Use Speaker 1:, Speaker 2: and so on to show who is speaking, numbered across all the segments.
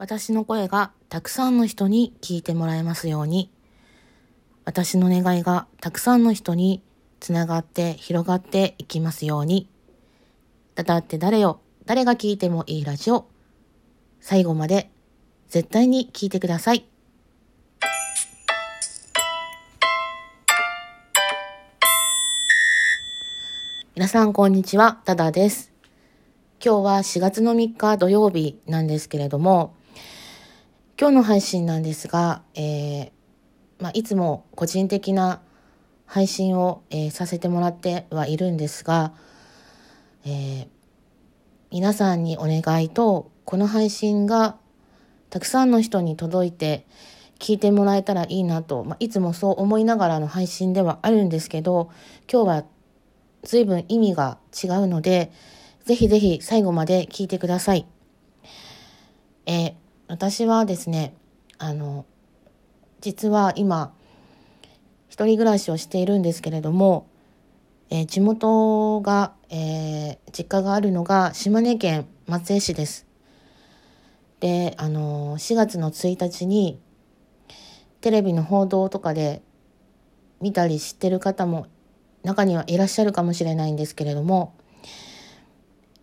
Speaker 1: 私の声がたくさんの人に聞いてもらえますように、私の願いがたくさんの人につながって広がっていきますように、だだって誰よ、誰が聞いてもいいラジオ、最後まで絶対に聞いてください。皆さんこんにちは、ただです。今日は4月の3日土曜日なんですけれども、今日の配信なんですが、えー、まあ、いつも個人的な配信を、えー、させてもらってはいるんですが、えー、皆さんにお願いと、この配信がたくさんの人に届いて聞いてもらえたらいいなと、まあ、いつもそう思いながらの配信ではあるんですけど、今日は随分意味が違うので、ぜひぜひ最後まで聞いてください。えー私はですね、あの、実は今、一人暮らしをしているんですけれども、えー、地元が、えー、実家があるのが島根県松江市です。で、あの4月の1日に、テレビの報道とかで見たり知ってる方も中にはいらっしゃるかもしれないんですけれども、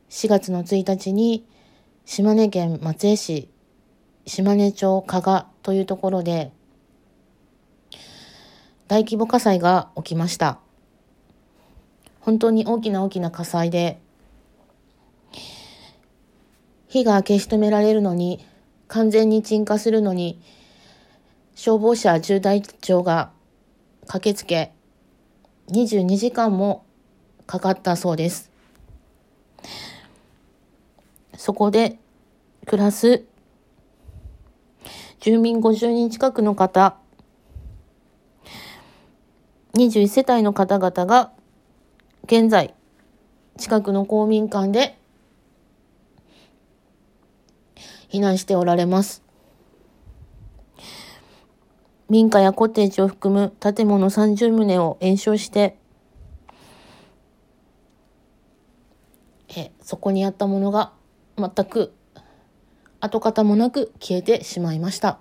Speaker 1: 4月の1日に島根県松江市島根町加賀というところで大規模火災が起きました。本当に大きな大きな火災で火が消し止められるのに完全に鎮火するのに消防車10台長が駆けつけ22時間もかかったそうです。そこで暮らす住民50人近くの方、21世帯の方々が現在近くの公民館で避難しておられます。民家やコテージを含む建物30棟を延焼して、えそこにあったものが全く跡形もなく消えてしまいました。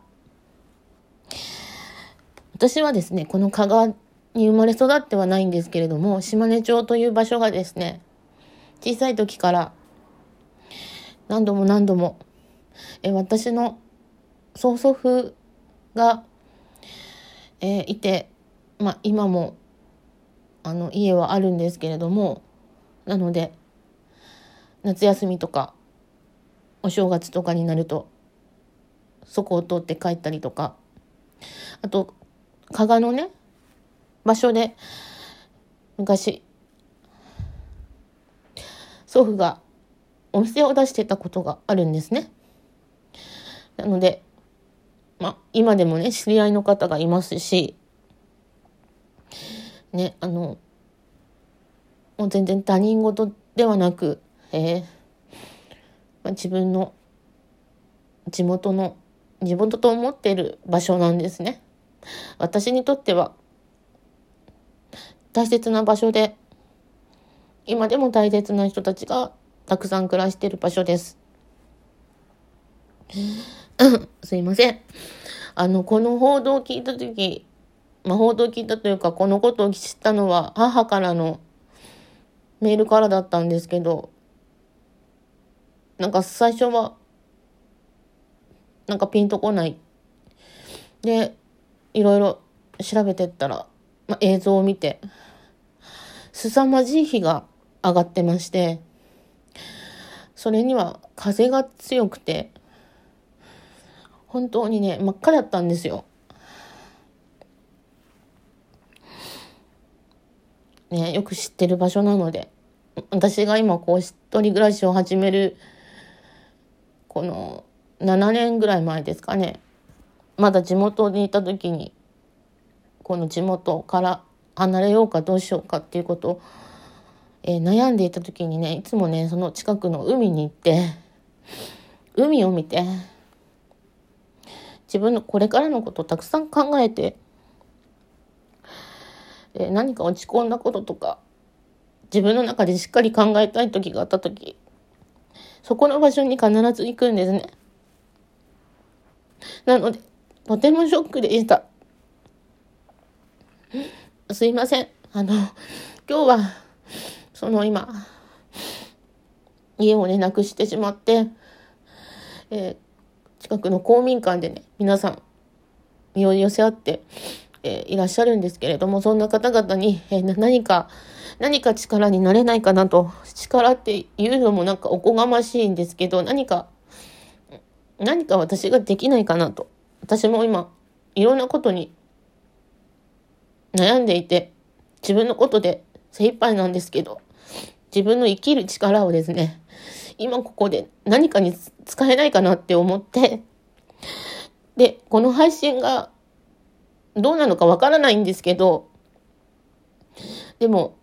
Speaker 1: 私はですね、この香川に生まれ育ってはないんですけれども、島根町という場所がですね、小さい時から何度も何度も、え私の曽祖父が、えー、いて、まあ今もあの家はあるんですけれども、なので、夏休みとかお正月とかになるとそこを通って帰ったりとかあと加賀のね場所で昔祖父がお店を出してたことがあるんですね。なので、まあ今でもね、知り合いの方がいますし、ね、あの、もう全然他人事ではなく、えー、自分の地元の地元と思っている場所なんですね。私にとっては大切な場所で今でも大切な人たちがたくさん暮らしている場所です。すいません。あの、この報道を聞いたとき、まあ、報道を聞いたというか、このことを知ったのは母からのメールからだったんですけど、なんか最初は、なんかピンとこない。で、いろいろ調べてったら、まあ、映像を見て、凄まじい日が上がってまして、それには風が強くて、本当にね、真っ赤だったんですよ。ね、よく知ってる場所なので、私が今こう一人暮らしを始めるこの7年ぐらい前ですかね。まだ地元にいた時にこの地元から離れようかどうしようかっていうことを、えー、悩んでいた時にねいつもねその近くの海に行って海を見て自分のこれからのことをたくさん考えて、えー、何か落ち込んだこととか自分の中でしっかり考えたい時があった時そこの場所に必ず行くんですね。なので、とてもショックでした。すいません。あの、今日は、その今、家をね、なくしてしまって、えー、近くの公民館でね、皆さん、身を寄せ合って、えー、いらっしゃるんですけれども、そんな方々に、えー、何か、何か力になれないかなと、力っていうのもなんかおこがましいんですけど、何か、何か私ができないかなと。私も今、いろんなことに悩んでいて、自分のことで精一杯なんですけど、自分の生きる力をですね、今ここで何かに使えないかなって思って、で、この配信がどうなのかわからないんですけど、でも、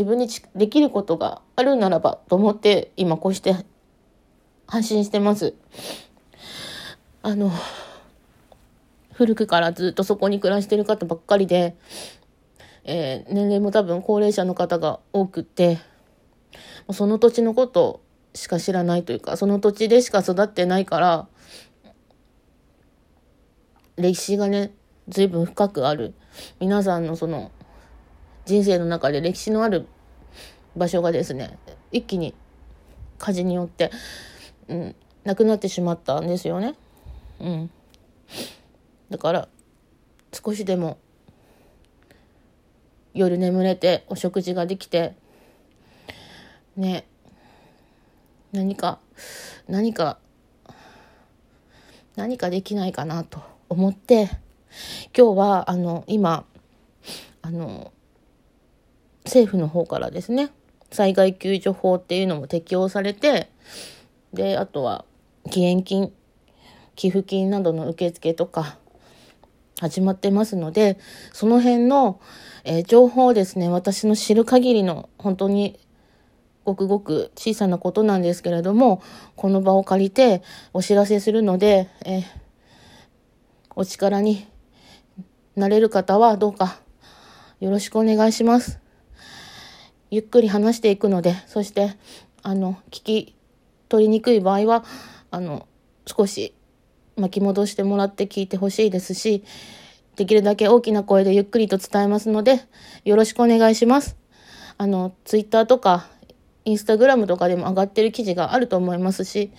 Speaker 1: 自分にできることがあるならばと思って今こうして発信してます。あの、古くからずっとそこに暮らしてる方ばっかりで、えー、年齢も多分高齢者の方が多くって、その土地のことしか知らないというか、その土地でしか育ってないから、歴史がね、随分深くある。皆さんのその、人生の中で歴史のある場所がですね、一気に火事によって、うん、なくなってしまったんですよね。うん。だから、少しでも夜眠れてお食事ができてね何か何か何かできないかなと思って今日はあの今あの政府の方からですね災害救助法っていうのも適用されてであとは義援金寄付金などの受付とか始まってますのでその辺のえー、情報をですね、私の知る限りの本当にごくごく小さなことなんですけれども、この場を借りてお知らせするので、えー、お力になれる方はどうかよろしくお願いします。ゆっくり話していくので、そして、あの、聞き取りにくい場合は、あの、少し巻き戻してもらって聞いてほしいですし、できるだけ大きな声でゆっくりと伝えますので、よろしくお願いします。あの、ツイッターとか、インスタグラムとかでも上がってる記事があると思いますし、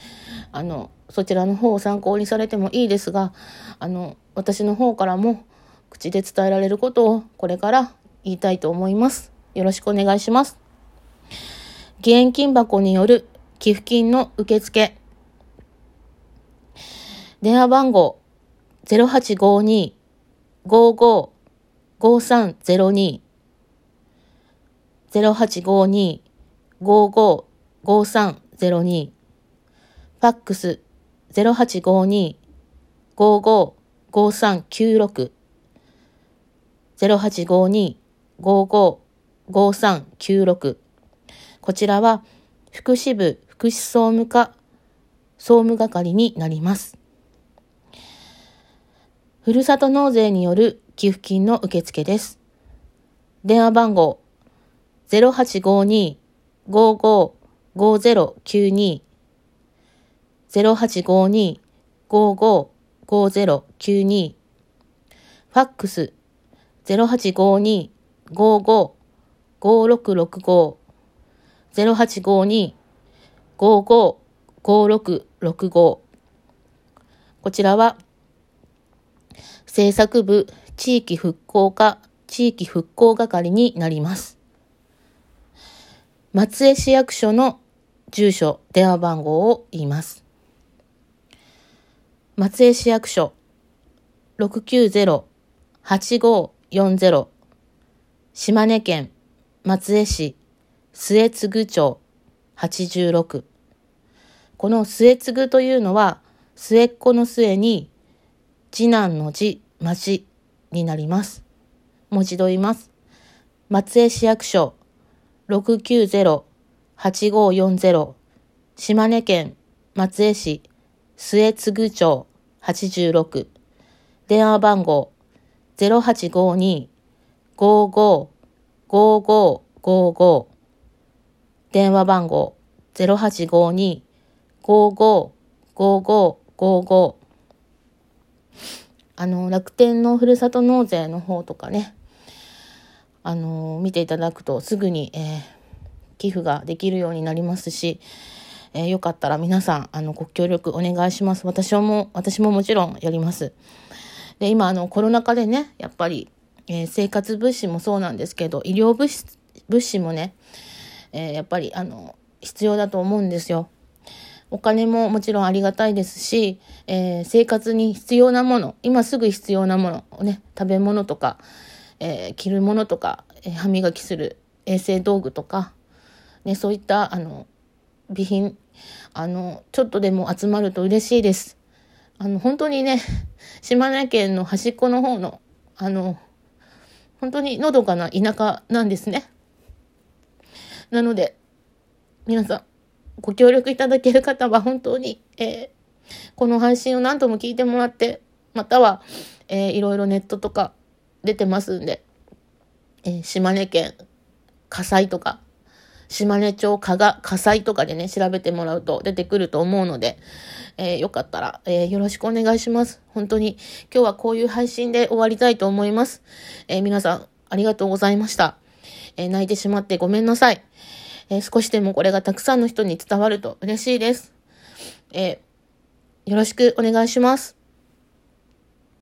Speaker 1: あの、そちらの方を参考にされてもいいですが、あの、私の方からも口で伝えられることをこれから言いたいと思います。よろしくお願いします。義援金箱による寄付金の受付。電話番号0852 55-5302 0852-55-5302ファックス0852-55-5396 0852-55-5396こちらは福祉部福祉総務課総務係になります。ふるさと納税による寄付金の受付です。電話番号0852-55-5092 0852-55-5092ファックス08525592 5665 0852 55 5665こちらは政策部地域復興課地域復興係になります。松江市役所の住所、電話番号を言います。松江市役所690-8540島根県松江市末継町86この末継というのは末っ子の末に次男の字、町になります。文字と言います。松江市役所690-8540島根県松江市末継町86電話番号0852-55 5555電話番号0852-55-5555あの、楽天のふるさと納税の方とかね、あの、見ていただくとすぐに、えー、寄付ができるようになりますし、えー、よかったら皆さん、あの、ご協力お願いします。私も、私ももちろんやります。で、今、あの、コロナ禍でね、やっぱり、えー、生活物資もそうなんですけど、医療物資物資もね、えー、やっぱり、あの、必要だと思うんですよ。お金ももちろんありがたいですし、えー、生活に必要なもの、今すぐ必要なものをね、食べ物とか、えー、着るものとか、えー、歯磨きする衛生道具とか、ね、そういった、あの、備品、あの、ちょっとでも集まると嬉しいです。あの、本当にね、島根県の端っこの方の、あの、本当にのどかな田舎なんですね。なので、皆さん、ご協力いただける方は本当に、えー、この配信を何度も聞いてもらって、または、えー、いろいろネットとか出てますんで、えー、島根県火災とか、島根町加賀火災とかでね、調べてもらうと出てくると思うので、えー、よかったら、えー、よろしくお願いします。本当に今日はこういう配信で終わりたいと思います。えー、皆さん、ありがとうございました。え泣いてしまってごめんなさい。え少しでもこれがたくさんの人に伝わると嬉しいです。えよろしくお願いします。